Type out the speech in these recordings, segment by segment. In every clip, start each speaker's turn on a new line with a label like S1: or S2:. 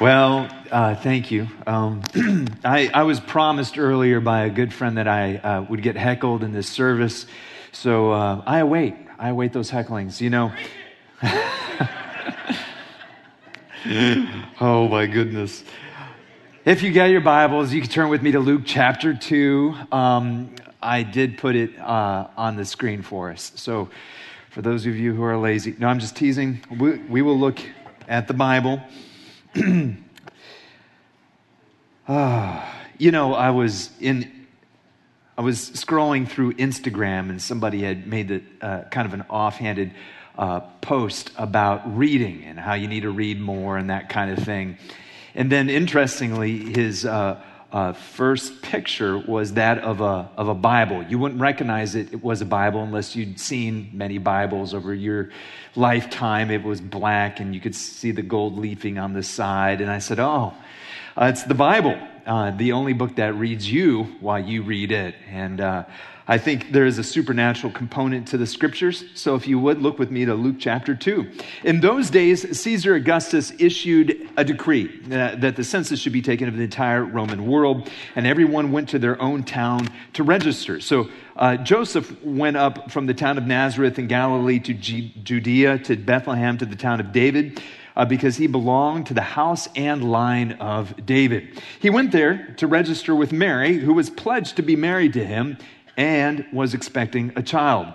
S1: Well, uh, thank you. Um, I, I, was promised earlier by a good friend that I uh, would get heckled in this service, so uh, I await. I await those hecklings. You know. oh my goodness. If you got your Bibles, you can turn with me to Luke chapter 2. Um, I did put it uh, on the screen for us. So, for those of you who are lazy, no, I'm just teasing. We, we will look at the Bible. ah, you know, I was in. I was scrolling through Instagram and somebody had made the, uh, kind of an offhanded uh, post about reading and how you need to read more and that kind of thing. And then, interestingly, his uh, uh, first picture was that of a, of a Bible. You wouldn't recognize it, it was a Bible unless you'd seen many Bibles over your lifetime. It was black and you could see the gold leafing on the side. And I said, Oh, uh, it's the Bible, uh, the only book that reads you while you read it. And uh, I think there is a supernatural component to the scriptures. So if you would look with me to Luke chapter 2. In those days, Caesar Augustus issued a decree uh, that the census should be taken of the entire Roman world, and everyone went to their own town to register. So uh, Joseph went up from the town of Nazareth in Galilee to G- Judea to Bethlehem to the town of David. Uh, because he belonged to the house and line of David. He went there to register with Mary, who was pledged to be married to him, and was expecting a child.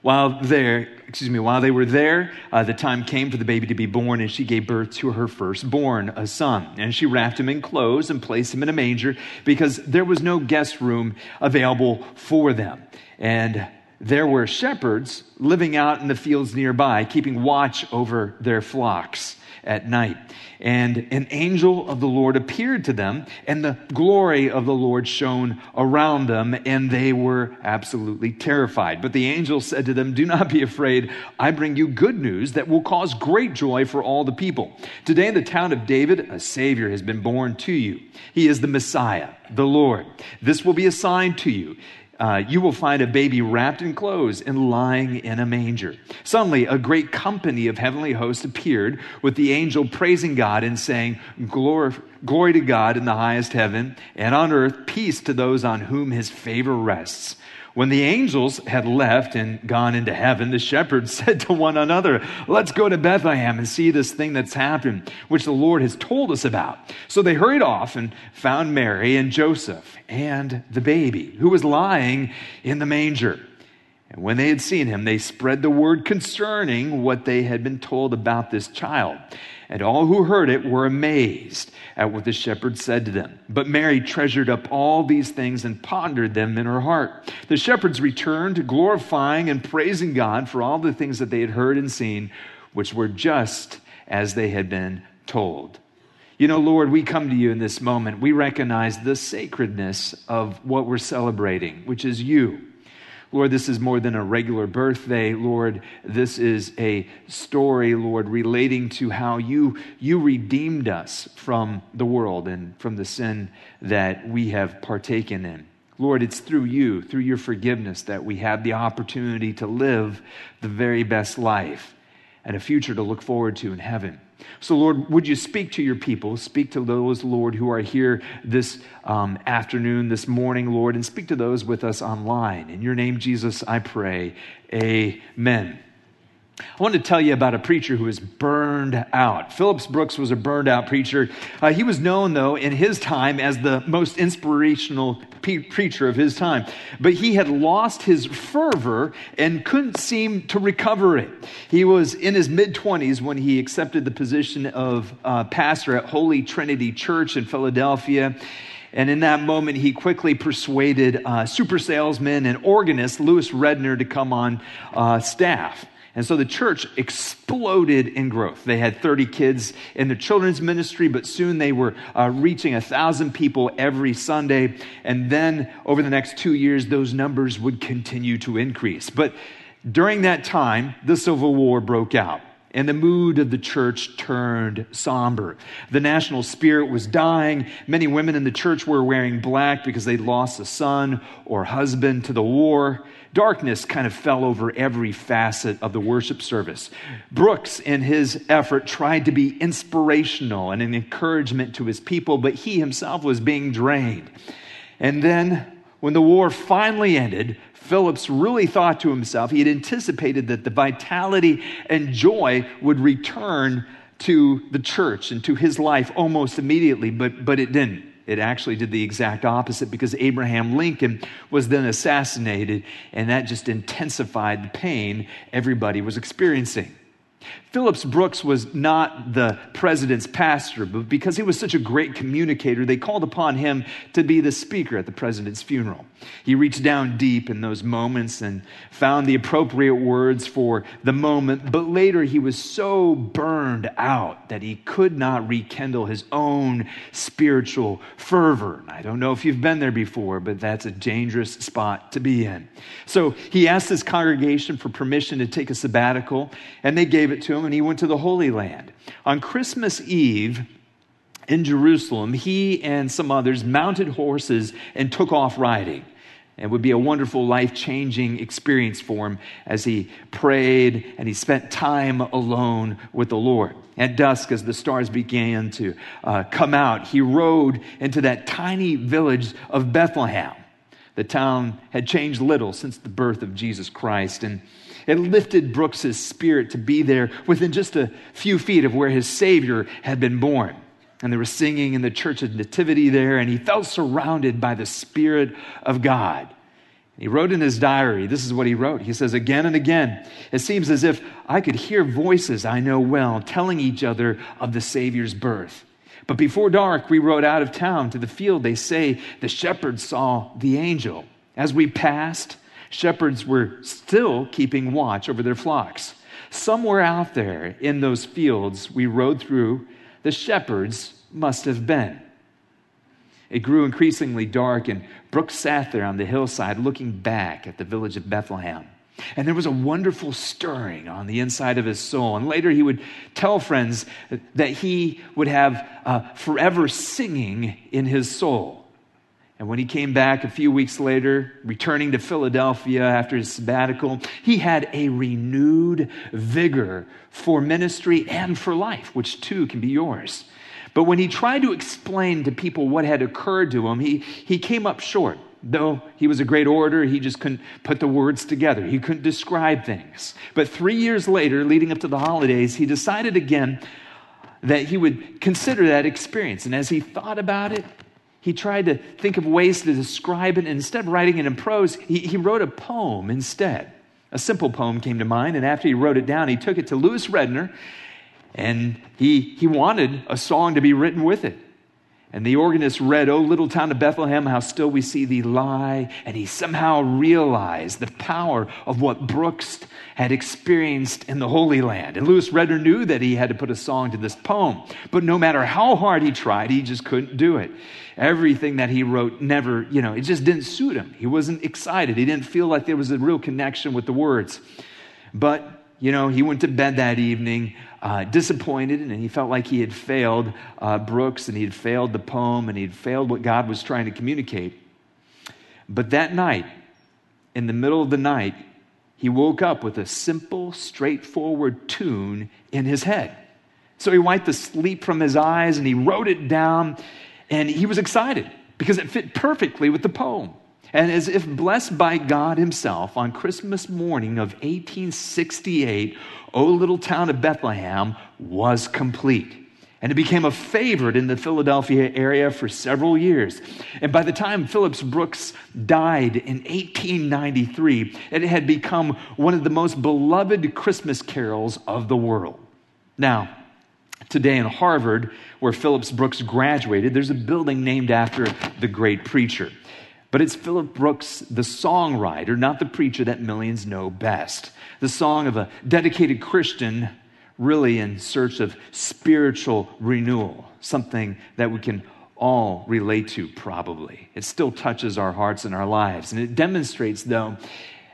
S1: While there, excuse me, while they were there, uh, the time came for the baby to be born, and she gave birth to her firstborn, a son. And she wrapped him in clothes and placed him in a manger because there was no guest room available for them. And there were shepherds living out in the fields nearby, keeping watch over their flocks at night. And an angel of the Lord appeared to them, and the glory of the Lord shone around them, and they were absolutely terrified. But the angel said to them, Do not be afraid. I bring you good news that will cause great joy for all the people. Today, in the town of David, a Savior has been born to you. He is the Messiah, the Lord. This will be a sign to you uh, you will find a baby wrapped in clothes and lying in a manger. Suddenly, a great company of heavenly hosts appeared with the angel praising God and saying, Glory, glory to God in the highest heaven, and on earth peace to those on whom his favor rests. When the angels had left and gone into heaven, the shepherds said to one another, Let's go to Bethlehem and see this thing that's happened, which the Lord has told us about. So they hurried off and found Mary and Joseph and the baby, who was lying in the manger. And when they had seen him, they spread the word concerning what they had been told about this child. And all who heard it were amazed at what the shepherds said to them. But Mary treasured up all these things and pondered them in her heart. The shepherds returned, glorifying and praising God for all the things that they had heard and seen, which were just as they had been told. You know, Lord, we come to you in this moment. We recognize the sacredness of what we're celebrating, which is you. Lord, this is more than a regular birthday. Lord, this is a story, Lord, relating to how you, you redeemed us from the world and from the sin that we have partaken in. Lord, it's through you, through your forgiveness, that we have the opportunity to live the very best life and a future to look forward to in heaven. So, Lord, would you speak to your people? Speak to those, Lord, who are here this um, afternoon, this morning, Lord, and speak to those with us online. In your name, Jesus, I pray. Amen. I want to tell you about a preacher who was burned out. Phillips Brooks was a burned out preacher. Uh, he was known, though, in his time as the most inspirational pe- preacher of his time. But he had lost his fervor and couldn't seem to recover it. He was in his mid 20s when he accepted the position of uh, pastor at Holy Trinity Church in Philadelphia. And in that moment, he quickly persuaded uh, super salesman and organist Lewis Redner to come on uh, staff. And so the church exploded in growth. They had 30 kids in the children's ministry, but soon they were uh, reaching 1,000 people every Sunday. And then over the next two years, those numbers would continue to increase. But during that time, the Civil War broke out. and the mood of the church turned somber. The national spirit was dying. Many women in the church were wearing black because they'd lost a son or husband to the war. Darkness kind of fell over every facet of the worship service. Brooks, in his effort, tried to be inspirational and an encouragement to his people, but he himself was being drained. And then, when the war finally ended, Phillips really thought to himself, he had anticipated that the vitality and joy would return to the church and to his life almost immediately, but, but it didn't. It actually did the exact opposite because Abraham Lincoln was then assassinated, and that just intensified the pain everybody was experiencing. Phillips Brooks was not the president's pastor, but because he was such a great communicator, they called upon him to be the speaker at the president's funeral. He reached down deep in those moments and found the appropriate words for the moment, but later he was so burned out that he could not rekindle his own spiritual fervor. I don't know if you've been there before, but that's a dangerous spot to be in. So he asked his congregation for permission to take a sabbatical, and they gave it to him him and he went to the Holy Land. On Christmas Eve, in Jerusalem, he and some others mounted horses and took off riding. It would be a wonderful, life changing experience for him as he prayed and he spent time alone with the Lord. At dusk, as the stars began to uh, come out, he rode into that tiny village of Bethlehem. The town had changed little since the birth of Jesus Christ, and it lifted Brooks's spirit to be there within just a few feet of where his Savior had been born. And they were singing in the church of Nativity there, and he felt surrounded by the Spirit of God. He wrote in his diary, this is what he wrote. He says, Again and again, it seems as if I could hear voices I know well telling each other of the Savior's birth. But before dark, we rode out of town to the field. They say the shepherds saw the angel. As we passed, Shepherds were still keeping watch over their flocks. Somewhere out there in those fields we rode through, the shepherds must have been. It grew increasingly dark, and Brooks sat there on the hillside looking back at the village of Bethlehem. And there was a wonderful stirring on the inside of his soul. And later he would tell friends that he would have uh, forever singing in his soul. And when he came back a few weeks later, returning to Philadelphia after his sabbatical, he had a renewed vigor for ministry and for life, which too can be yours. But when he tried to explain to people what had occurred to him, he, he came up short. Though he was a great orator, he just couldn't put the words together. He couldn't describe things. But three years later, leading up to the holidays, he decided again that he would consider that experience. And as he thought about it, he tried to think of ways to describe it, and instead of writing it in prose, he, he wrote a poem instead. A simple poem came to mind, and after he wrote it down, he took it to Lewis Redner, and he, he wanted a song to be written with it. And the organist read, O little town of Bethlehem, how still we see thee lie. And he somehow realized the power of what Brooks had experienced in the Holy Land. And Lewis Redner knew that he had to put a song to this poem. But no matter how hard he tried, he just couldn't do it. Everything that he wrote never, you know, it just didn't suit him. He wasn't excited. He didn't feel like there was a real connection with the words. But, you know, he went to bed that evening uh, disappointed and he felt like he had failed uh, Brooks and he had failed the poem and he had failed what God was trying to communicate. But that night, in the middle of the night, he woke up with a simple, straightforward tune in his head. So he wiped the sleep from his eyes and he wrote it down and he was excited because it fit perfectly with the poem. And as if blessed by God Himself, on Christmas morning of 1868, O Little Town of Bethlehem was complete. And it became a favorite in the Philadelphia area for several years. And by the time Phillips Brooks died in 1893, it had become one of the most beloved Christmas carols of the world. Now, today in Harvard, where Phillips Brooks graduated, there's a building named after the great preacher. But it's Philip Brooks, the songwriter, not the preacher that millions know best. The song of a dedicated Christian, really in search of spiritual renewal, something that we can all relate to, probably. It still touches our hearts and our lives. And it demonstrates, though,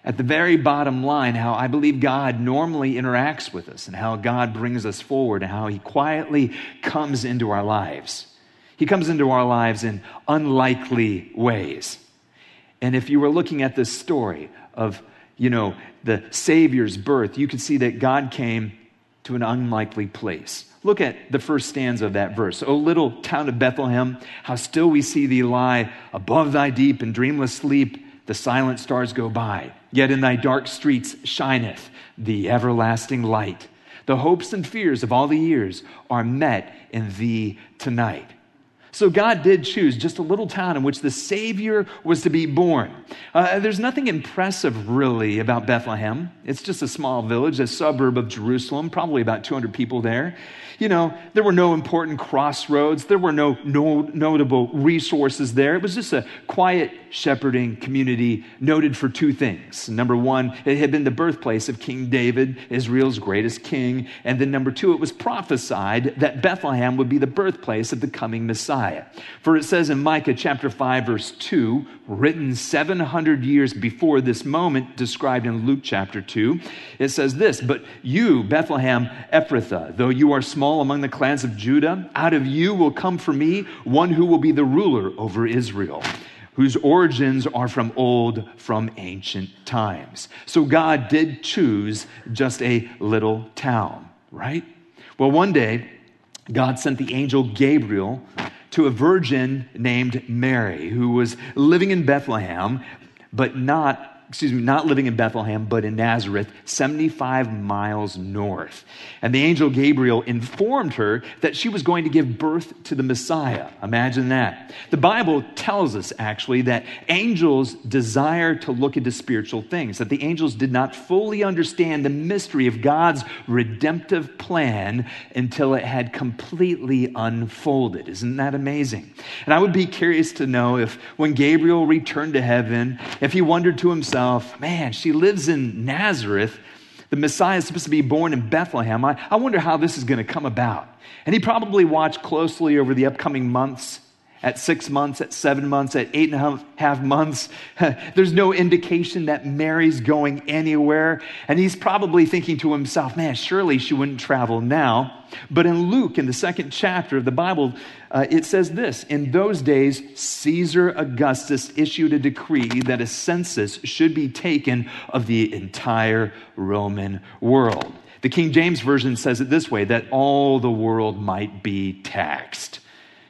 S1: at the very bottom line how I believe God normally interacts with us and how God brings us forward and how He quietly comes into our lives. He comes into our lives in unlikely ways. And if you were looking at this story of, you know, the Savior's birth, you could see that God came to an unlikely place. Look at the first stanza of that verse. O little town of Bethlehem, how still we see thee lie above thy deep and dreamless sleep. The silent stars go by, yet in thy dark streets shineth the everlasting light. The hopes and fears of all the years are met in thee tonight. So God did choose just a little town in which the Savior was to be born. Uh, there's nothing impressive really about Bethlehem. It's just a small village, a suburb of Jerusalem, probably about 200 people there. You know, there were no important crossroads, there were no, no notable resources there. It was just a quiet shepherding community noted for two things. Number one, it had been the birthplace of King David, Israel's greatest king. And then number two, it was prophesied that Bethlehem would be the birthplace of the coming Messiah. For it says in Micah chapter 5, verse 2, written 700 years before this moment described in Luke chapter 2, it says this But you, Bethlehem Ephrathah, though you are small among the clans of Judah, out of you will come for me one who will be the ruler over Israel whose origins are from old, from ancient times. So God did choose just a little town, right? Well, one day, God sent the angel Gabriel to a virgin named Mary who was living in Bethlehem, but not excuse me, not living in Bethlehem, but in Nazareth, 75 miles north. And the angel Gabriel informed her that she was going to give birth to the Messiah. Imagine that. The Bible tells us, actually, that angels desire to look into spiritual things, that the angels did not fully understand the mystery of God's redemptive plan until it had completely unfolded. Isn't that amazing? And I would be curious to know if when Gabriel returned to heaven, if he wondered to himself, man, she lives in Nazareth. The Messiah is supposed to be born in Bethlehem. I, I wonder how this is going to come about. And he probably watched closely over the upcoming months at six months, at seven months, at eight and a half months. There's no indication that Mary's going anywhere. And he's probably thinking to himself, man, surely she wouldn't travel now. But in Luke, in the second chapter of the Bible, uh, it says this In those days, Caesar Augustus issued a decree that a census should be taken of the entire Roman world. The King James Version says it this way that all the world might be taxed.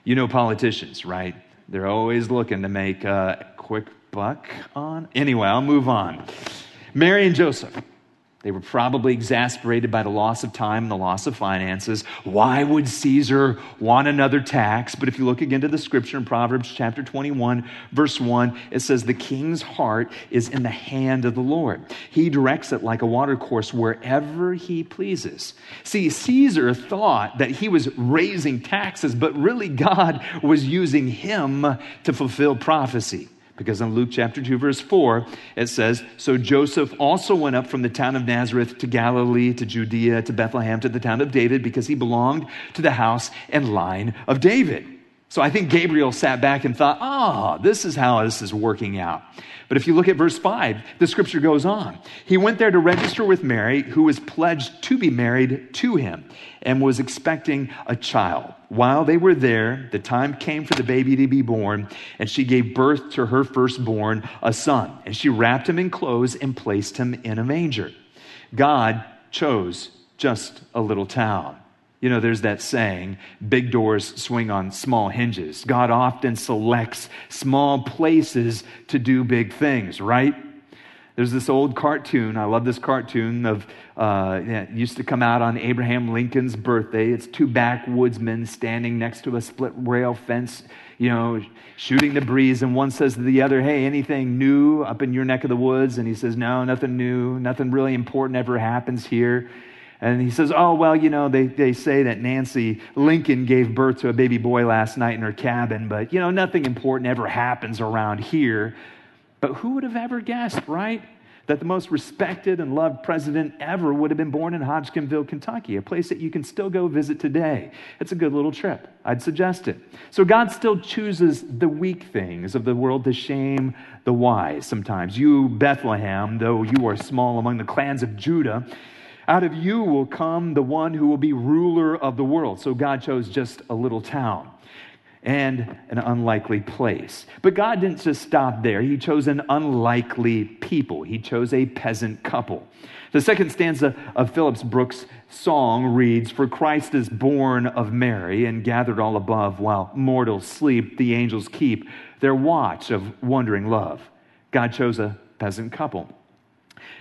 S1: You know politicians, right? They're always looking to make a quick buck on. Anyway, I'll move on. Mary and Joseph they were probably exasperated by the loss of time and the loss of finances. Why would Caesar want another tax? But if you look again to the scripture in Proverbs chapter 21, verse 1, it says, The king's heart is in the hand of the Lord. He directs it like a watercourse wherever he pleases. See, Caesar thought that he was raising taxes, but really God was using him to fulfill prophecy. Because in Luke chapter 2, verse 4, it says, So Joseph also went up from the town of Nazareth to Galilee, to Judea, to Bethlehem, to the town of David, because he belonged to the house and line of David. So I think Gabriel sat back and thought, ah, oh, this is how this is working out. But if you look at verse 5, the scripture goes on. He went there to register with Mary, who was pledged to be married to him and was expecting a child. While they were there, the time came for the baby to be born, and she gave birth to her firstborn, a son. And she wrapped him in clothes and placed him in a manger. God chose just a little town you know, there's that saying big doors swing on small hinges. God often selects small places to do big things, right? There's this old cartoon. I love this cartoon of uh, yeah, used to come out on Abraham Lincoln's birthday. It's two backwoodsmen standing next to a split rail fence, you know, shooting the breeze. And one says to the other, "Hey, anything new up in your neck of the woods?" And he says, "No, nothing new. Nothing really important ever happens here." And he says, Oh, well, you know, they, they say that Nancy Lincoln gave birth to a baby boy last night in her cabin, but, you know, nothing important ever happens around here. But who would have ever guessed, right? that the most respected and loved president ever would have been born in Hodgenville, Kentucky, a place that you can still go visit today. It's a good little trip. I'd suggest it. So God still chooses the weak things of the world to shame the wise sometimes. You, Bethlehem, though you are small among the clans of Judah, out of you will come the one who will be ruler of the world. So God chose just a little town and an unlikely place. But God didn't just stop there. He chose an unlikely people. He chose a peasant couple. The second stanza of Phillips Brooks' song reads For Christ is born of Mary and gathered all above, while mortals sleep, the angels keep their watch of wondering love. God chose a peasant couple.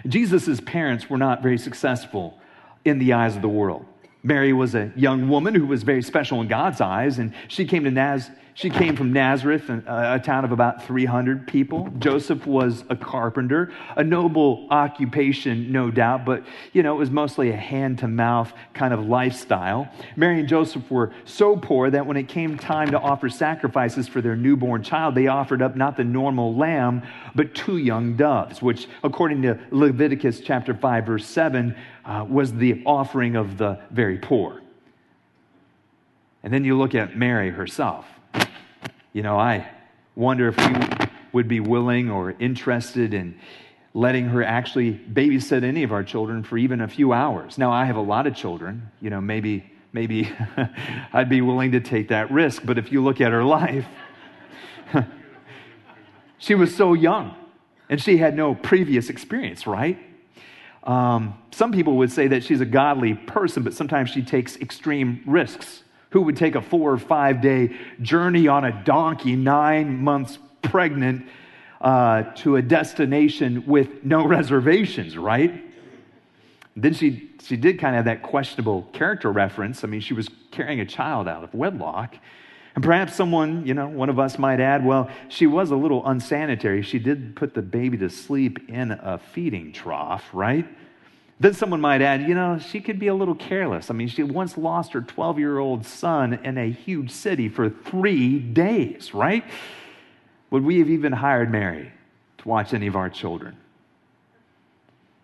S1: Jesus' parents were not very successful in the eyes of the world. Mary was a young woman who was very special in God's eyes, and she came to Naz. She came from Nazareth, a town of about 300 people. Joseph was a carpenter, a noble occupation, no doubt, but you know, it was mostly a hand to mouth kind of lifestyle. Mary and Joseph were so poor that when it came time to offer sacrifices for their newborn child, they offered up not the normal lamb, but two young doves, which, according to Leviticus chapter 5, verse 7, uh, was the offering of the very poor. And then you look at Mary herself. You know, I wonder if we would be willing or interested in letting her actually babysit any of our children for even a few hours. Now, I have a lot of children. You know, maybe maybe I'd be willing to take that risk. But if you look at her life, she was so young and she had no previous experience, right? Um, some people would say that she's a godly person, but sometimes she takes extreme risks. Who would take a four or five day journey on a donkey, nine months pregnant, uh, to a destination with no reservations, right? Then she, she did kind of have that questionable character reference. I mean, she was carrying a child out of wedlock. And perhaps someone, you know, one of us might add, well, she was a little unsanitary. She did put the baby to sleep in a feeding trough, right? Then someone might add, you know, she could be a little careless. I mean, she once lost her 12 year old son in a huge city for three days, right? Would we have even hired Mary to watch any of our children?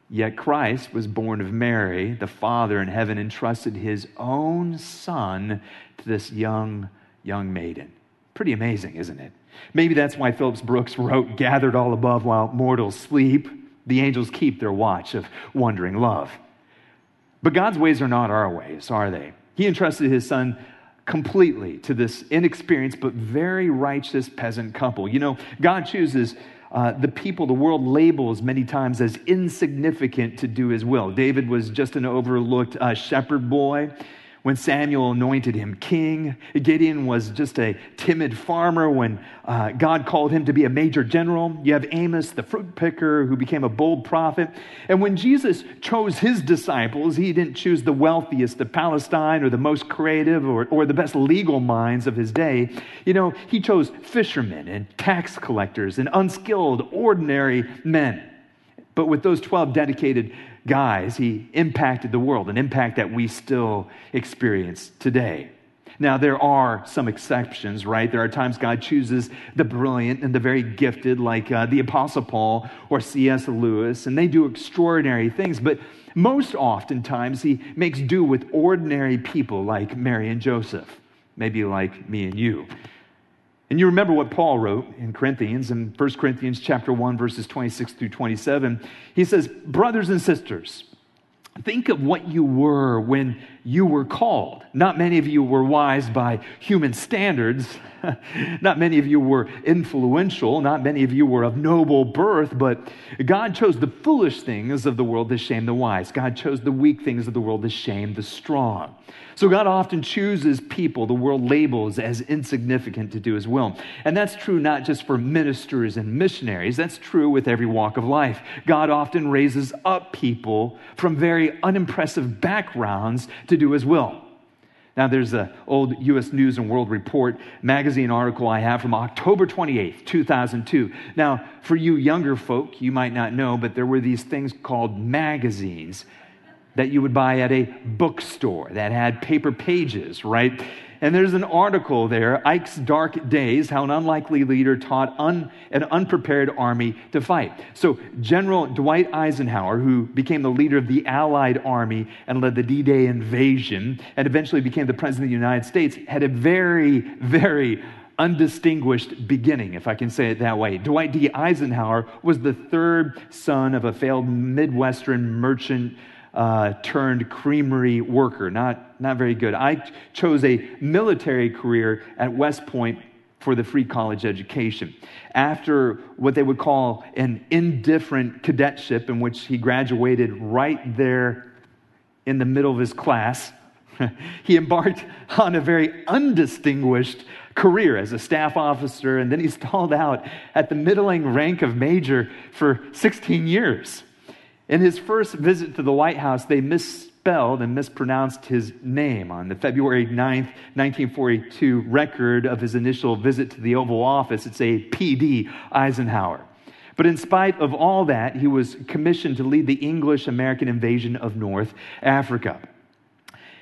S1: Yet Christ was born of Mary. The Father in heaven entrusted his own son to this young, young maiden. Pretty amazing, isn't it? Maybe that's why Phillips Brooks wrote, Gathered all above while mortals sleep the angels keep their watch of wondering love. But God's ways are not our ways, are they? He entrusted his son completely to this inexperienced but very righteous peasant couple. You know, God chooses uh, the people the world labels many times as insignificant to do his will. David was just an overlooked uh, shepherd boy when Samuel anointed him king. Gideon was just a timid farmer when uh, God called him to be a major general. You have Amos, the fruit picker, who became a bold prophet. And when Jesus chose his disciples, he didn't choose the wealthiest of Palestine or the most creative or, or the best legal minds of his day. You know, he chose fishermen and tax collectors and unskilled, ordinary men. But with those 12 dedicated guys, he impacted the world, an impact that we still experience today. Now, there are some exceptions, right? There are times God chooses the brilliant and the very gifted, like uh, the Apostle Paul or C.S. Lewis, and they do extraordinary things. But most oftentimes, he makes do with ordinary people like Mary and Joseph, maybe like me and you. And you remember what Paul wrote in Corinthians, in 1 Corinthians chapter 1, verses 26 through 27. He says, Brothers and sisters, think of what you were when you were called. Not many of you were wise by human standards. not many of you were influential. Not many of you were of noble birth, but God chose the foolish things of the world to shame the wise. God chose the weak things of the world to shame the strong. So God often chooses people the world labels as insignificant to do his will. And that's true not just for ministers and missionaries, that's true with every walk of life. God often raises up people from very unimpressive backgrounds to do his will. Now, there's an old U.S. News and World Report magazine article I have from October 28th, 2002. Now, for you younger folk, you might not know, but there were these things called magazines that you would buy at a bookstore that had paper pages, right? And there's an article there, Ike's Dark Days, how an unlikely leader taught un, an unprepared army to fight. So, General Dwight Eisenhower, who became the leader of the Allied Army and led the D Day invasion and eventually became the President of the United States, had a very, very undistinguished beginning, if I can say it that way. Dwight D. Eisenhower was the third son of a failed Midwestern merchant uh, turned creamery worker. Not, not very good. I chose a military career at West Point for the free college education. After what they would call an indifferent cadetship, in which he graduated right there in the middle of his class, he embarked on a very undistinguished career as a staff officer, and then he stalled out at the middling rank of major for 16 years. In his first visit to the White House, they misspelled and mispronounced his name on the February 9th, 1942 record of his initial visit to the Oval Office. It's a PD Eisenhower. But in spite of all that, he was commissioned to lead the English American invasion of North Africa.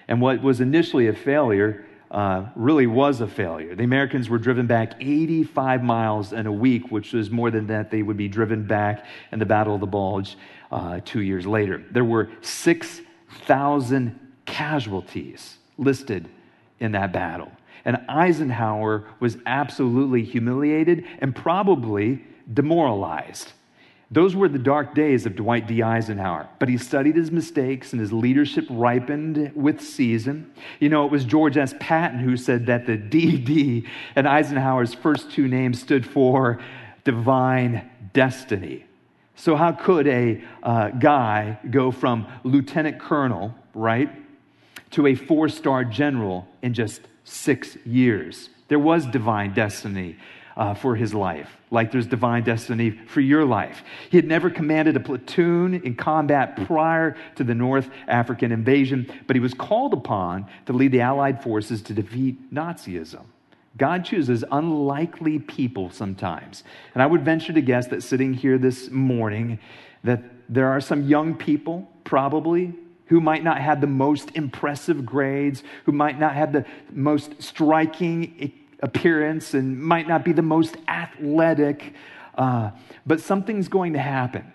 S1: And what was initially a failure uh, really was a failure. The Americans were driven back 85 miles in a week, which was more than that they would be driven back in the Battle of the Bulge uh, two years later. There were 6,000 casualties listed in that battle. And Eisenhower was absolutely humiliated and probably demoralized. Those were the dark days of Dwight D. Eisenhower, but he studied his mistakes and his leadership ripened with season. You know, it was George S. Patton who said that the DD and Eisenhower's first two names stood for divine destiny. So, how could a uh, guy go from lieutenant colonel, right, to a four star general in just six years? There was divine destiny uh, for his life, like there's divine destiny for your life. He had never commanded a platoon in combat prior to the North African invasion, but he was called upon to lead the Allied forces to defeat Nazism. God chooses unlikely people sometimes. And I would venture to guess that sitting here this morning, that there are some young people, probably, who might not have the most impressive grades, who might not have the most striking appearance and might not be the most athletic, uh, but something's going to happen.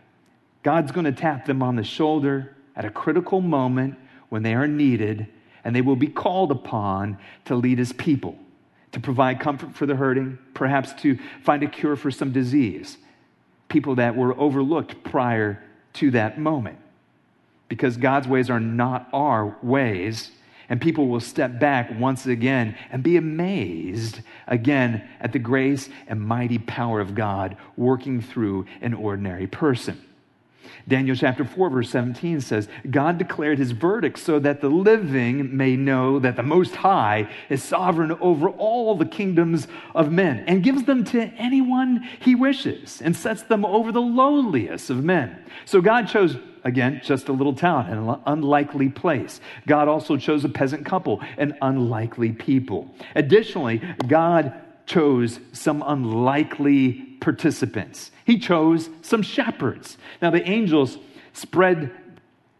S1: God's going to tap them on the shoulder at a critical moment when they are needed, and they will be called upon to lead his people, to provide comfort for the hurting, perhaps to find a cure for some disease. People that were overlooked prior to that moment. Because God's ways are not our ways, and people will step back once again and be amazed again at the grace and mighty power of God working through an ordinary person. Daniel chapter 4, verse 17 says, God declared his verdict so that the living may know that the Most High is sovereign over all the kingdoms of men and gives them to anyone he wishes and sets them over the lowliest of men. So God chose again, just a little town, and an unlikely place. God also chose a peasant couple, an unlikely people. Additionally, God chose some unlikely participants. He chose some shepherds. Now, the angels spread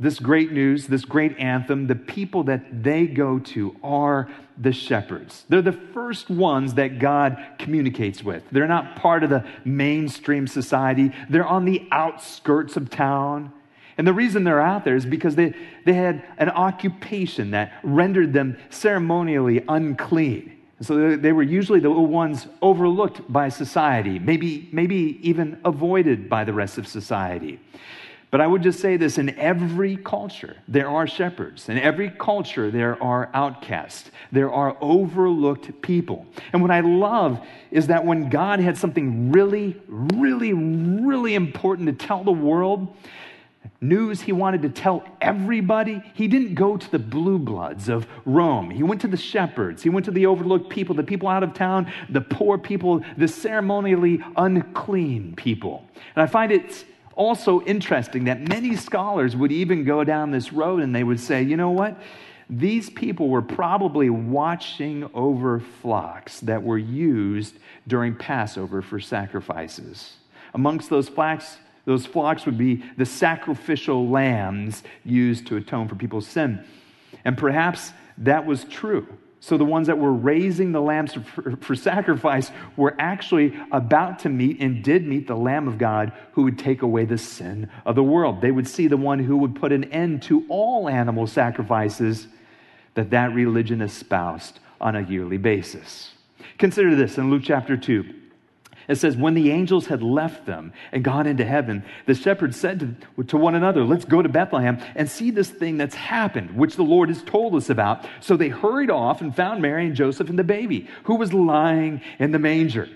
S1: this great news, this great anthem. The people that they go to are the shepherds. They're the first ones that God communicates with. They're not part of the mainstream society, they're on the outskirts of town. And the reason they're out there is because they, they had an occupation that rendered them ceremonially unclean. So they were usually the ones overlooked by society, maybe, maybe even avoided by the rest of society. But I would just say this in every culture, there are shepherds. In every culture, there are outcasts. There are overlooked people. And what I love is that when God had something really, really, really important to tell the world, news he wanted to tell everybody, he didn't go to the blue bloods of Rome. He went to the shepherds. He went to the overlooked people, the people out of town, the poor people, the ceremonially unclean people. And I find it also interesting that many scholars would even go down this road and they would say, you know what? These people were probably watching over flocks that were used during Passover for sacrifices. Amongst those flocks, Those flocks would be the sacrificial lambs used to atone for people's sin. And perhaps that was true. So the ones that were raising the lambs for, for, sacrifice were actually about to meet and did meet the Lamb of God who would take away the sin of the world. They would see the one who would put an end to all animal sacrifices that that religion espoused on a yearly basis. Consider this in Luke chapter 2. It says, When the angels had left them and gone into heaven, the shepherds said to, to, one another, Let's go to Bethlehem and see this thing that's happened, which the Lord has told us about. So they hurried off and found Mary and Joseph and the baby, who was lying in the manger.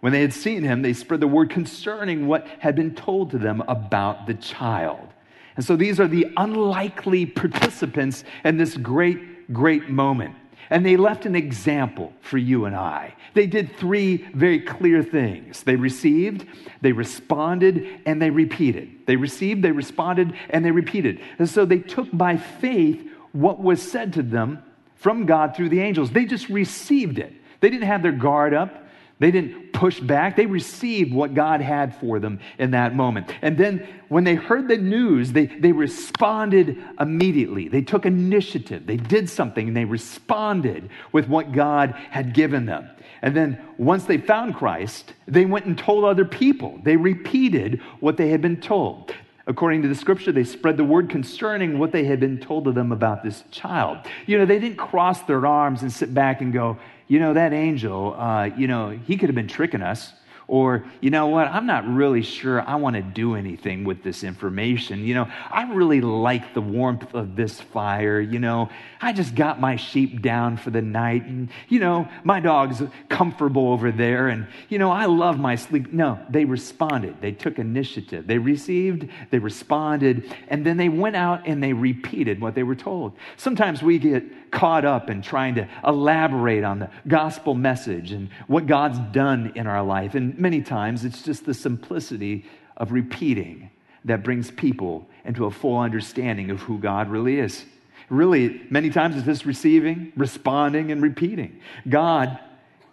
S1: When they had seen him, they spread the word concerning what had been told to them about the child. And so these are the unlikely participants in this great, great moment. And they left an example for you and I. They did three very clear things they received, they responded, and they repeated. They received, they responded, and they repeated. And so they took by faith what was said to them from God through the angels. They just received it. They didn't have their guard up. They didn't push back. They received what God had for them in that moment. And then when they heard the news, they, they responded immediately. They took initiative. They did something and they responded with what God had given them. And then once they found Christ, they went and told other people. They repeated what they had been told. According to the scripture, they spread the word concerning what they had been told to them about this child. You know, they didn't cross their arms and sit back and go, you know, that angel, uh, you know, he could have been tricking us. Or, you know what, I'm not really sure I want to do anything with this information. You know, I really like the warmth of this fire. You know, I just got my sheep down for the night. And, you know, my dog's comfortable over there. And, you know, I love my sleep. No, they responded. They took initiative. They received, they responded, and then they went out and they repeated what they were told. Sometimes we get caught up in trying to elaborate on the gospel message and what God's done in our life. And many times it's just the simplicity of repeating that brings people into a full understanding of who God really is. Really, many times it's just receiving, responding, and repeating. God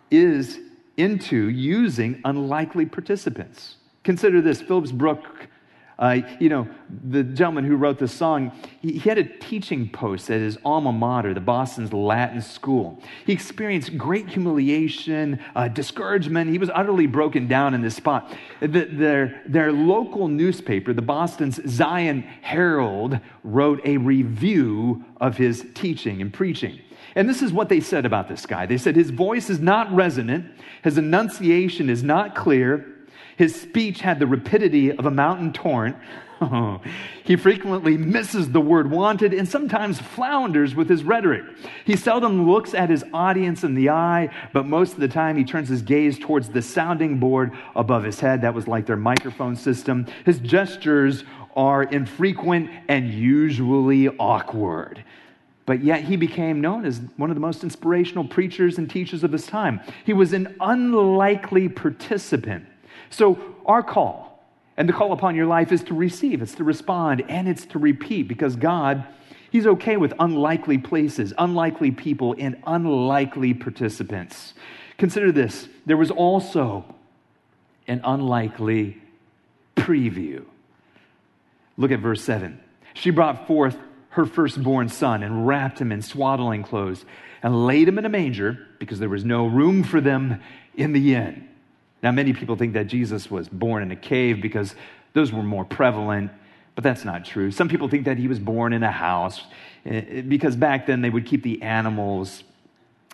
S1: is into using unlikely participants. Consider this Phillips Brooks uh, you know, the gentleman who wrote this song, he, he, had a teaching post at his alma mater, the Boston's Latin School. He experienced great humiliation, uh, discouragement. He was utterly broken down in this spot. The, their, their local newspaper, the Boston's Zion Herald, wrote a review of his teaching and preaching. And this is what they said about this guy. They said his voice is not resonant, his enunciation is not clear, his speech had the rapidity of a mountain torrent. he frequently misses the word wanted and sometimes flounders with his rhetoric. He seldom looks at his audience in the eye, but most of the time he turns his gaze towards the sounding board above his head. That was like their microphone system. His gestures are infrequent and usually awkward. But yet he became known as one of the most inspirational preachers and teachers of his time. He was an unlikely participant so, our call and the call upon your life is to receive, it's to respond, and it's to repeat because God, He's okay with unlikely places, unlikely people, and unlikely participants. Consider this there was also an unlikely preview. Look at verse 7. She brought forth her firstborn son and wrapped him in swaddling clothes and laid him in a manger because there was no room for them in the inn. Now, many people think that Jesus was born in a cave because those were more prevalent, but that's not true. Some people think that he was born in a house eh, because back then they would keep the animals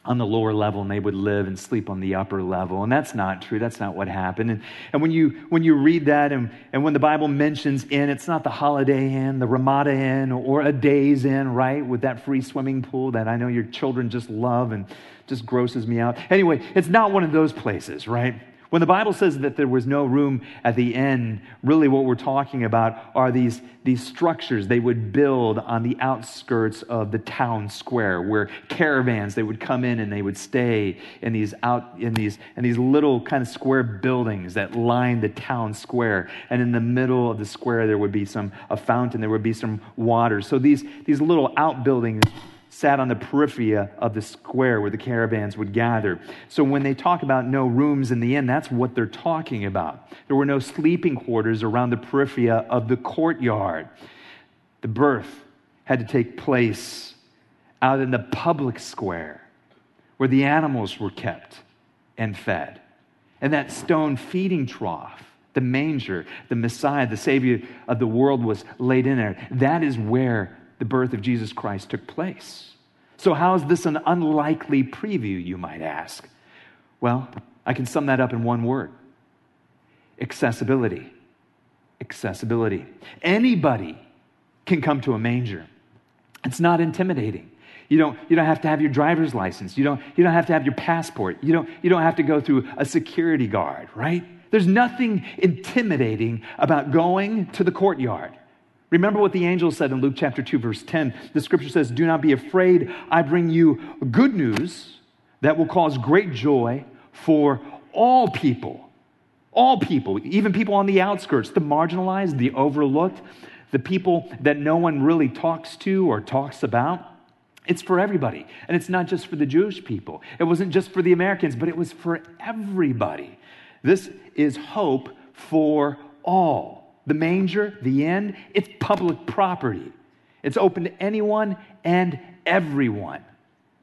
S1: on the lower level and they would live and sleep on the upper level. And that's not true. That's not what happened. And, and when, you, when you read that and, and when the Bible mentions inn, it's not the Holiday Inn, the Ramada Inn, or a Days Inn, right? With that free swimming pool that I know your children just love and just grosses me out. Anyway, it's not one of those places, right? When the Bible says that there was no room at the end, really what we're talking about are these, these structures they would build on the outskirts of the town square where caravans they would come in and they would stay in these out in these in these little kind of square buildings that lined the town square. And in the middle of the square there would be some a fountain, there would be some water. So these, these little outbuildings sat on the periphery of the square where the caravans would gather. So when they talk about no rooms in the inn, that's what they're talking about. There were no sleeping quarters around the periphery of the courtyard. The birth had to take place out in the public square where the animals were kept and fed. And that stone feeding trough, the manger, the Messiah, the Savior of the world was laid in there. That is where the birth of Jesus Christ took place. So, how is this an unlikely preview, you might ask? Well, I can sum that up in one word accessibility. Accessibility. Anybody can come to a manger. It's not intimidating. You don't, you don't have to have your driver's license. You don't, you don't have to have your passport. You don't, you don't have to go through a security guard, right? There's nothing intimidating about going to the courtyard. Remember what the angel said in Luke chapter 2, verse 10. The scripture says, Do not be afraid. I bring you good news that will cause great joy for all people. All people, even people on the outskirts, the marginalized, the overlooked, the people that no one really talks to or talks about. It's for everybody. And it's not just for the Jewish people. It wasn't just for the Americans, but it was for everybody. This is hope for all. The manger, the inn, it's public property. It's open to anyone and everyone.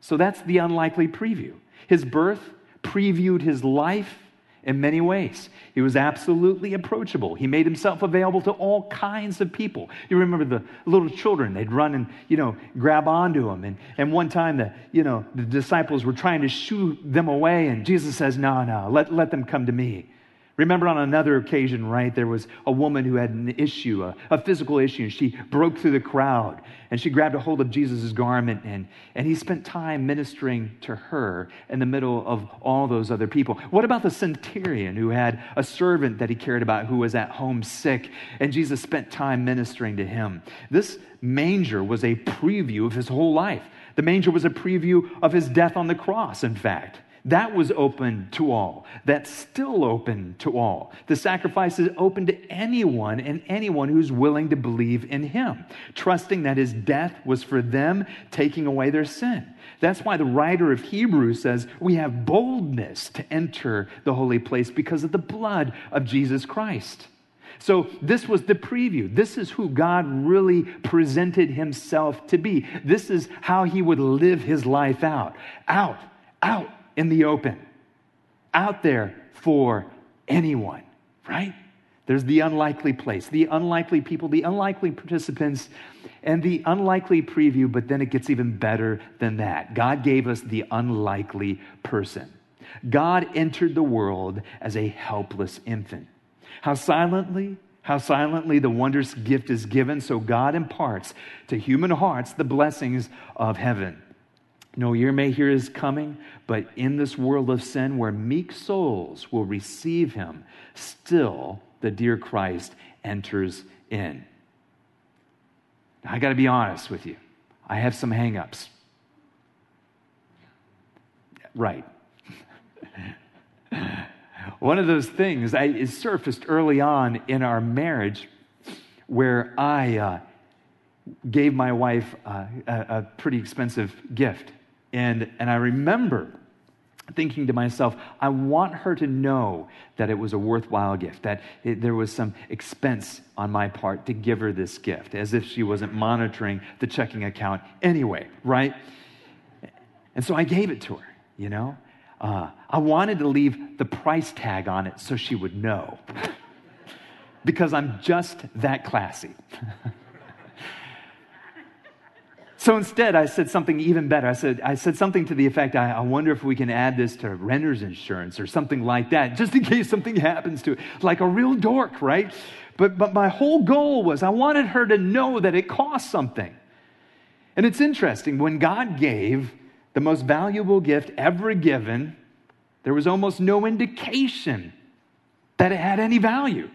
S1: So that's the unlikely preview. His birth previewed his life in many ways. He was absolutely approachable. He made himself available to all kinds of people. You remember the little children, they'd run and, you know, grab onto him. And, and one time the, you know, the disciples were trying to shoo them away, and Jesus says, No, no, let, let them come to me. Remember on another occasion, right? There was a woman who had an issue, a, a physical issue. And she broke through the crowd and she grabbed a hold of Jesus' garment, and, and he spent time ministering to her in the middle of all those other people. What about the centurion who had a servant that he cared about who was at home sick, and Jesus spent time ministering to him? This manger was a preview of his whole life. The manger was a preview of his death on the cross, in fact. That was open to all. That's still open to all. The sacrifice is open to anyone and anyone who's willing to believe in him, trusting that his death was for them, taking away their sin. That's why the writer of Hebrews says we have boldness to enter the holy place because of the blood of Jesus Christ. So, this was the preview. This is who God really presented himself to be. This is how he would live his life out. Out, out in the open, out there for anyone, right? There's the unlikely place, the unlikely people, the unlikely participants, and the unlikely preview, but then it gets even better than that. God gave us the unlikely person. God entered the world as a helpless infant. How silently, how silently the wondrous gift is given, so God imparts to human hearts the blessings of heaven. No ear may hear his coming, but in this world of sin where meek souls will receive him, still the dear Christ enters in. I got to be honest with you. I have some hangups. Right. One of those things I, surfaced early on in our marriage where I uh, gave my wife uh, a, a pretty expensive gift. And, and I remember thinking to myself, I want her to know that it was a worthwhile gift, that it, there was some expense on my part to give her this gift, as if she wasn't monitoring the checking account anyway, right? And so I gave it to her, you know? Uh, I wanted to leave the price tag on it so she would know, because I'm just that classy. So instead, I said something even better. I said, I said something to the effect, I, I, wonder if we can add this to renter's insurance or something like that, just in case something happens to it. Like a real dork, right? But, but my whole goal was I wanted her to know that it cost something. And it's interesting, when God gave the most valuable gift ever given, there was almost no indication that it had any value.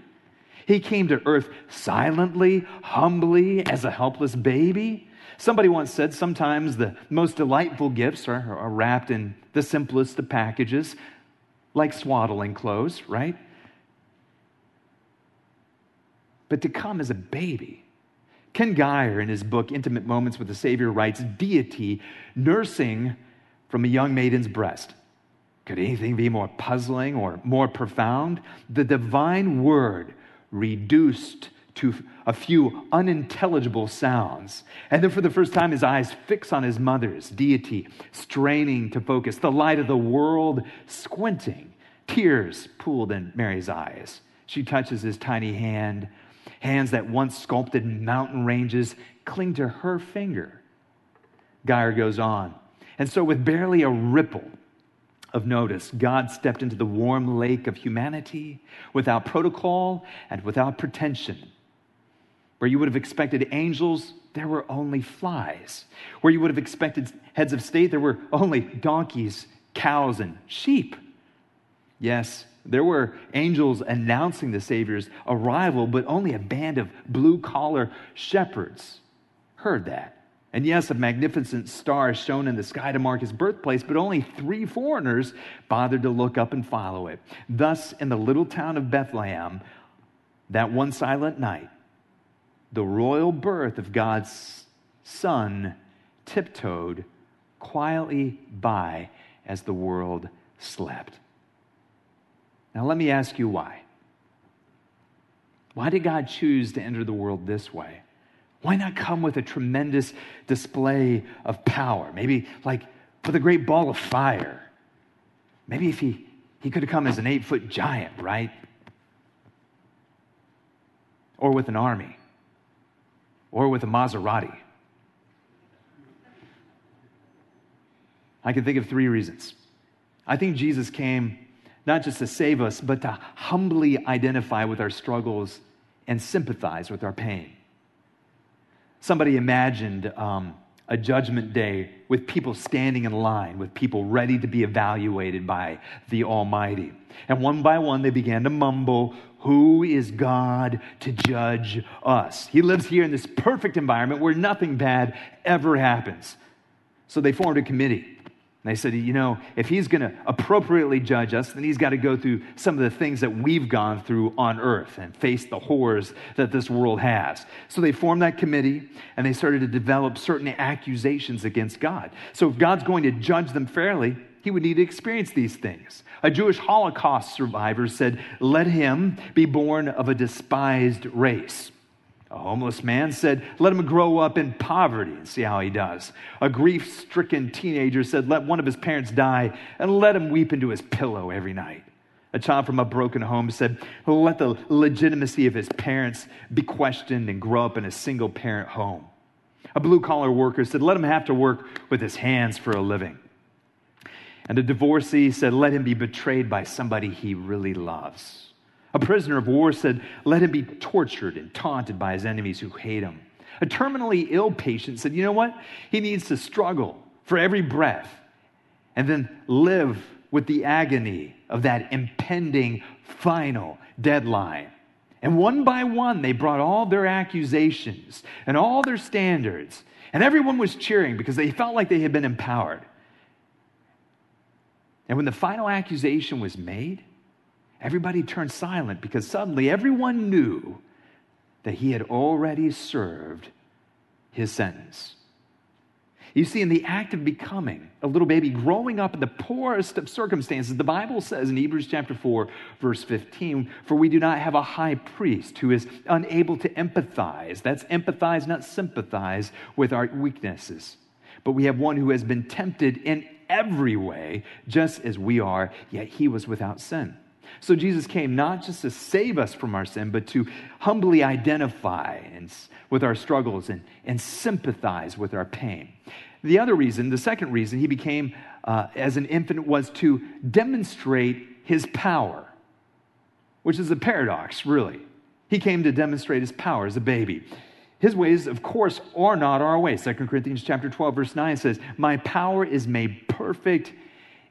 S1: He came to earth silently, humbly, as a helpless baby. Somebody once said sometimes the most delightful gifts are, are wrapped in the simplest of packages, like swaddling clothes, right? But to come as a baby, Ken Gire, in his book Intimate Moments with the Savior, writes Deity nursing from a young maiden's breast. Could anything be more puzzling or more profound? The divine word reduced to a few unintelligible sounds. And then, for the first time, his eyes fix on his mother's deity, straining to focus, the light of the world squinting. Tears pooled in Mary's eyes. She touches his tiny hand. Hands that once sculpted mountain ranges cling to her finger. Gire goes on. And so, with barely a ripple of notice, God stepped into the warm lake of humanity without protocol and without pretension. Where you would have expected angels, there were only flies. Where you would have expected heads of state, there were only donkeys, cows, and sheep. Yes, there were angels announcing the Savior's arrival, but only a band of blue collar shepherds heard that. And yes, a magnificent star shone in the sky to mark his birthplace, but only three foreigners bothered to look up and follow it. Thus, in the little town of Bethlehem, that one silent night, the royal birth of God's Son tiptoed quietly by as the world slept. Now, let me ask you why. Why did God choose to enter the world this way? Why not come with a tremendous display of power? Maybe like with a great ball of fire. Maybe if he, he could have come as an eight foot giant, right? Or with an army. Or with a Maserati. I can think of three reasons. I think Jesus came not just to save us, but to humbly identify with our struggles and sympathize with our pain. Somebody imagined um, a judgment day with people standing in line, with people ready to be evaluated by the Almighty. And one by one, they began to mumble, Who is God to judge us? He lives here in this perfect environment where nothing bad ever happens. So they formed a committee they said, you know, if he's going to appropriately judge us, then he's got to go through some of the things that we've gone through on earth and face the horrors that this world has. So they formed that committee and they started to develop certain accusations against God. So if God's going to judge them fairly, he would need to experience these things. A Jewish Holocaust survivor said, Let him be born of a despised race. A homeless man said, Let him grow up in poverty and see how he does. A grief stricken teenager said, Let one of his parents die and let him weep into his pillow every night. A child from a broken home said, Let the legitimacy of his parents be questioned and grow up in a single parent home. A blue collar worker said, Let him have to work with his hands for a living. And a divorcee said, Let him be betrayed by somebody he really loves. A prisoner of war said, Let him be tortured and taunted by his enemies who hate him. A terminally ill patient said, You know what? He needs to struggle for every breath and then live with the agony of that impending final deadline. And one by one, they brought all their accusations and all their standards, and everyone was cheering because they felt like they had been empowered. And when the final accusation was made, everybody turned silent because suddenly everyone knew that he had already served his sentence. You see, in the act of becoming a little baby, growing up in the poorest of circumstances, the Bible says in Hebrews chapter 4, verse 15, For we do not have a high priest who is unable to empathize. That's empathize, not sympathize with our weaknesses. But we have one who has been tempted in every way, just as we are, yet he was without sin. So Jesus came not just to save us from our sin, but to humbly identify and, with our struggles and, and sympathize with our pain. The other reason, the second reason he became uh, as an infant was to demonstrate his power, which is a paradox, really. He came to demonstrate his power as a baby. His ways, of course, are not our ways. 2 Corinthians chapter 12, verse 9 says, My power is made perfect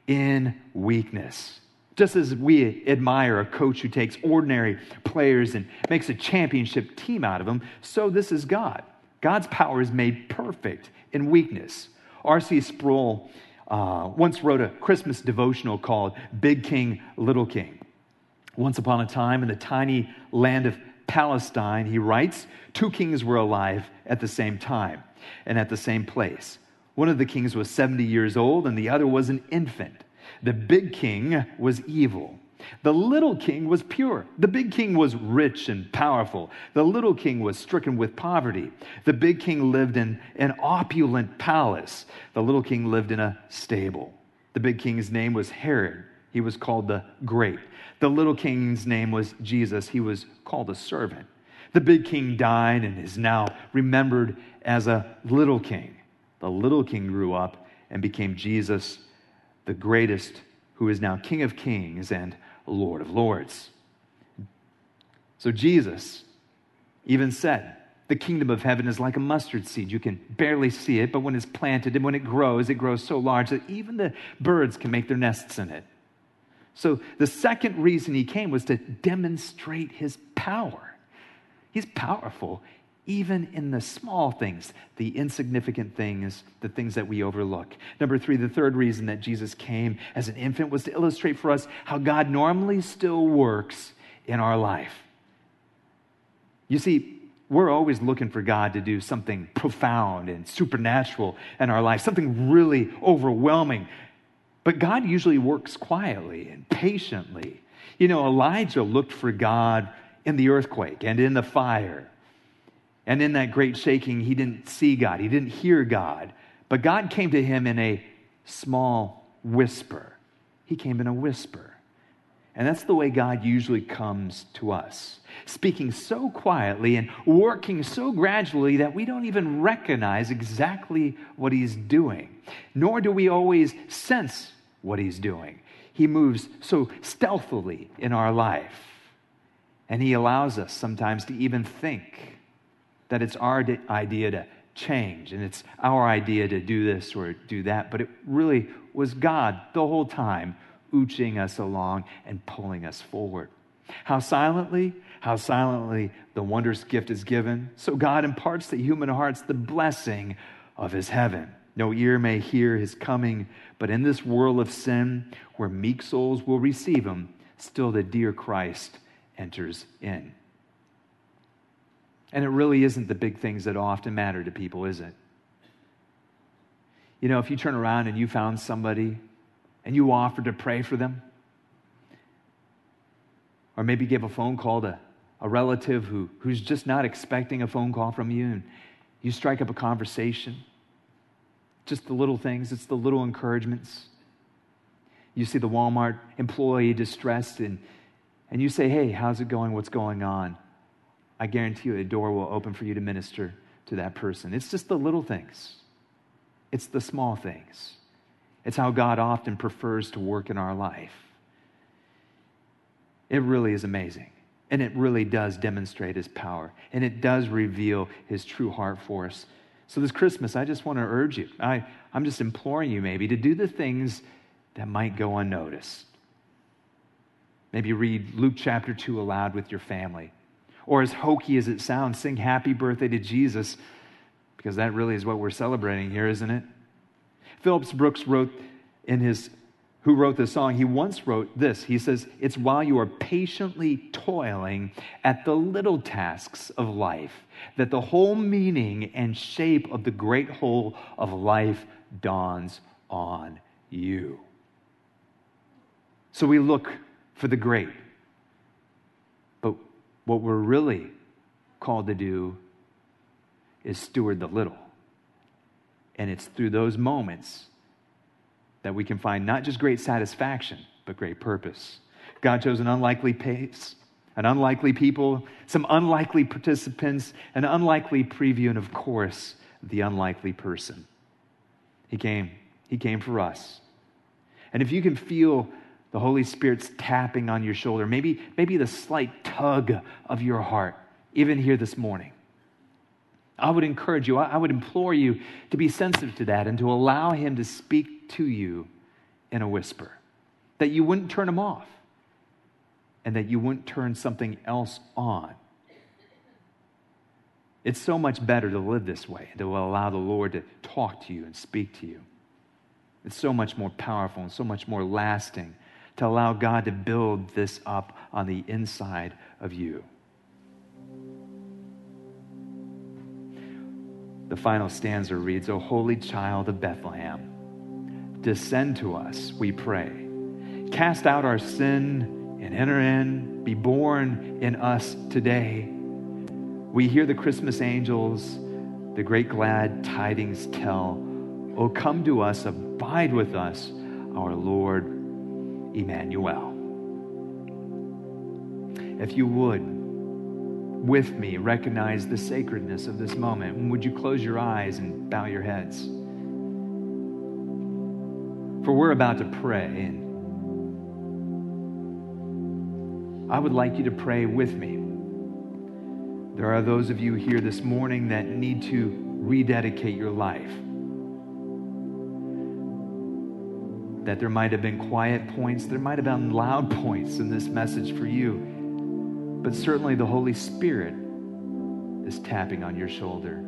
S1: in weakness. Just as we admire a coach who takes ordinary players and makes a championship team out of them, so this is God. God's power is made perfect in weakness. R.C. Sproul uh, once wrote a Christmas devotional called Big King, Little King. Once upon a time, in the tiny land of Palestine, he writes, two kings were alive at the same time and at the same place. One of the kings was 70 years old, and the other was an infant. The big king was evil. The little king was pure. The big king was rich and powerful. The little king was stricken with poverty. The big king lived in an opulent palace. The little king lived in a stable. The big king's name was Herod. He was called the Great. The little king's name was Jesus. He was called a servant. The big king died and is now remembered as a little king. The little king grew up and became Jesus, the greatest, who is now King of kings and Lord of lords. So Jesus even said, the kingdom of heaven is like a mustard seed. You can barely see it, but when it's planted and when it grows, it grows so large that even the birds can make their nests in it. So the second reason he came was to demonstrate his power. He's powerful even in the small things, the insignificant things, the things that we overlook. Number three, the third reason that Jesus came as an infant was to illustrate for us how God normally still works in our life. You see, we're always looking for God to do something profound and supernatural in our life, something really overwhelming. But God usually works quietly and patiently. You know, Elijah looked for God in the earthquake and in the fire. And in that great shaking, he didn't see God, he didn't hear God. But God came to him in a small whisper. He came in a whisper. And that's the way God usually comes to us, speaking so quietly and working so gradually that we don't even recognize exactly what He's doing, nor do we always sense what He's doing. He moves so stealthily in our life, and He allows us sometimes to even think that it's our idea to change and it's our idea to do this or do that, but it really was God the whole time ooching us along and pulling us forward. How silently, how silently the wondrous gift is given. So God imparts to human hearts the blessing of his heaven. No ear may hear his coming, but in this world of sin, where meek souls will receive him, still the dear Christ enters in. And it really isn't the big things that often matter to people, is it? You know, if you turn around and you found somebody and you offered to pray for them, or maybe give a phone call to a relative who, who's just not expecting a phone call from you, and you strike up a conversation, just the little things, it's the little encouragements. You see the Walmart employee distressed, and, and you say, Hey, how's it going? What's going on? I guarantee you a door will open for you to minister to that person. It's just the little things, it's the small things. It's how God often prefers to work in our life. It really is amazing. And it really does demonstrate his power. And it does reveal his true heart for us. So, this Christmas, I just want to urge you. I, I'm just imploring you, maybe, to do the things that might go unnoticed. Maybe read Luke chapter 2 aloud with your family. Or, as hokey as it sounds, sing happy birthday to Jesus, because that really is what we're celebrating here, isn't it? Phillips Brooks wrote in his who wrote this song, he once wrote this. He says, It's while you are patiently toiling at the little tasks of life that the whole meaning and shape of the great whole of life dawns on you. So we look for the great. What we're really called to do is steward the little. And it's through those moments that we can find not just great satisfaction, but great purpose. God chose an unlikely pace, an unlikely people, some unlikely participants, an unlikely preview, and of course, the unlikely person. He came. He came for us. And if you can feel the Holy Spirit's tapping on your shoulder, maybe, maybe the slight tug of your heart, even here this morning. I would encourage you, I would implore you to be sensitive to that and to allow Him to speak to you in a whisper, that you wouldn't turn Him off and that you wouldn't turn something else on. It's so much better to live this way, to allow the Lord to talk to you and speak to you. It's so much more powerful and so much more lasting to allow God to build this up on the inside of you. The final stanza reads, O holy child of Bethlehem, descend to us, we pray. Cast out our sin and enter in, be born in us today. We hear the Christmas angels, the great glad tidings tell. Oh, come to us, abide with us, our Lord Emmanuel. If you would, with me recognize the sacredness of this moment. Would you close your eyes and bow your heads? For we're about to pray, and I would like you to pray with me. There are those of you here this morning that need to rededicate your life. That there might have been quiet points, there might have been loud points in this message for you but certainly the Holy Spirit is tapping on your shoulder.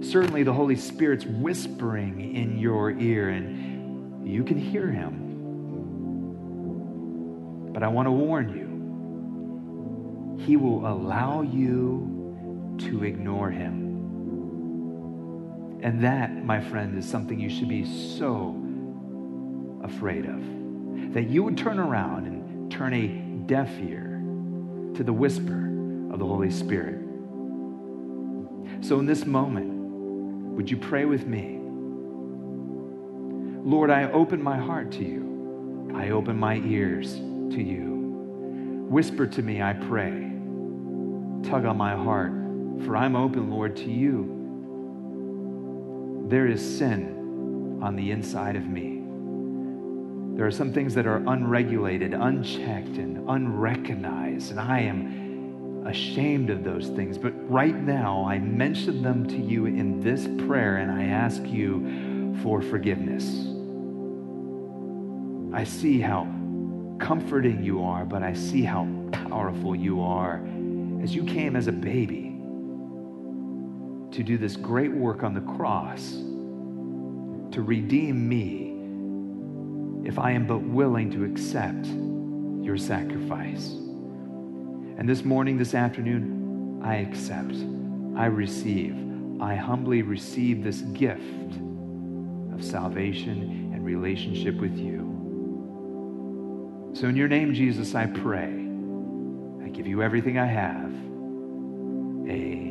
S1: Certainly the Holy Spirit's whispering in your ear, and you can hear him. But I want to warn you, he will allow you to ignore him. And that, my friend, is something you should be so afraid of. That you would turn around and turn a deaf ear to the whisper of the Holy Spirit. So, in this moment, would you pray with me? Lord, I open my heart to you. I open my ears to you. Whisper to me, I pray. Tug on my heart, for I'm open, Lord, to you. There is sin on the inside of me. There are some things that are unregulated, unchecked, and unrecognized, and I am ashamed of those things. But right now, I mention them to you in this prayer, and I ask you for forgiveness. I see how comforting you are, but I see how powerful you are as you came as a baby to do this great work on the cross to redeem me if I am but willing to accept your sacrifice. And this morning, this afternoon, I accept, I receive, I humbly receive this gift of salvation and relationship with you. So, in your name, Jesus, I pray. I give you everything I have. Amen.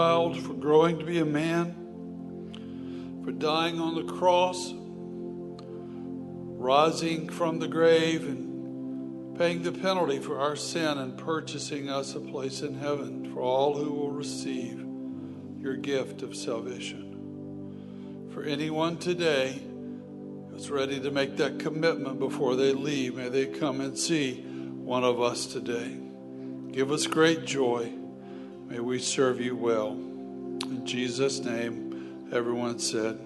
S2: Child,
S3: for growing to be a man, for dying on the cross, rising from the grave, and paying the penalty for our sin and purchasing us a place in heaven for all who will receive your gift of salvation. For anyone today who's ready to make that commitment before they leave, may they come and see one of us today. Give us great joy. May we serve you well. In Jesus' name, everyone said,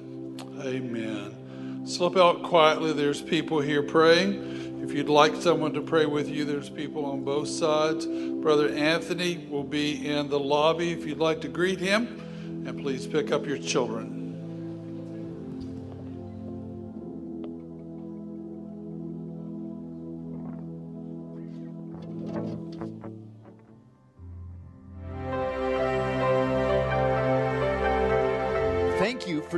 S3: Amen. Slip out quietly. There's people here praying. If you'd like someone to pray with you, there's people on both sides. Brother Anthony will be in the lobby if you'd like to greet him. And please pick up your children.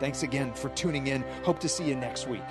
S1: Thanks again for tuning in. Hope to see you next week.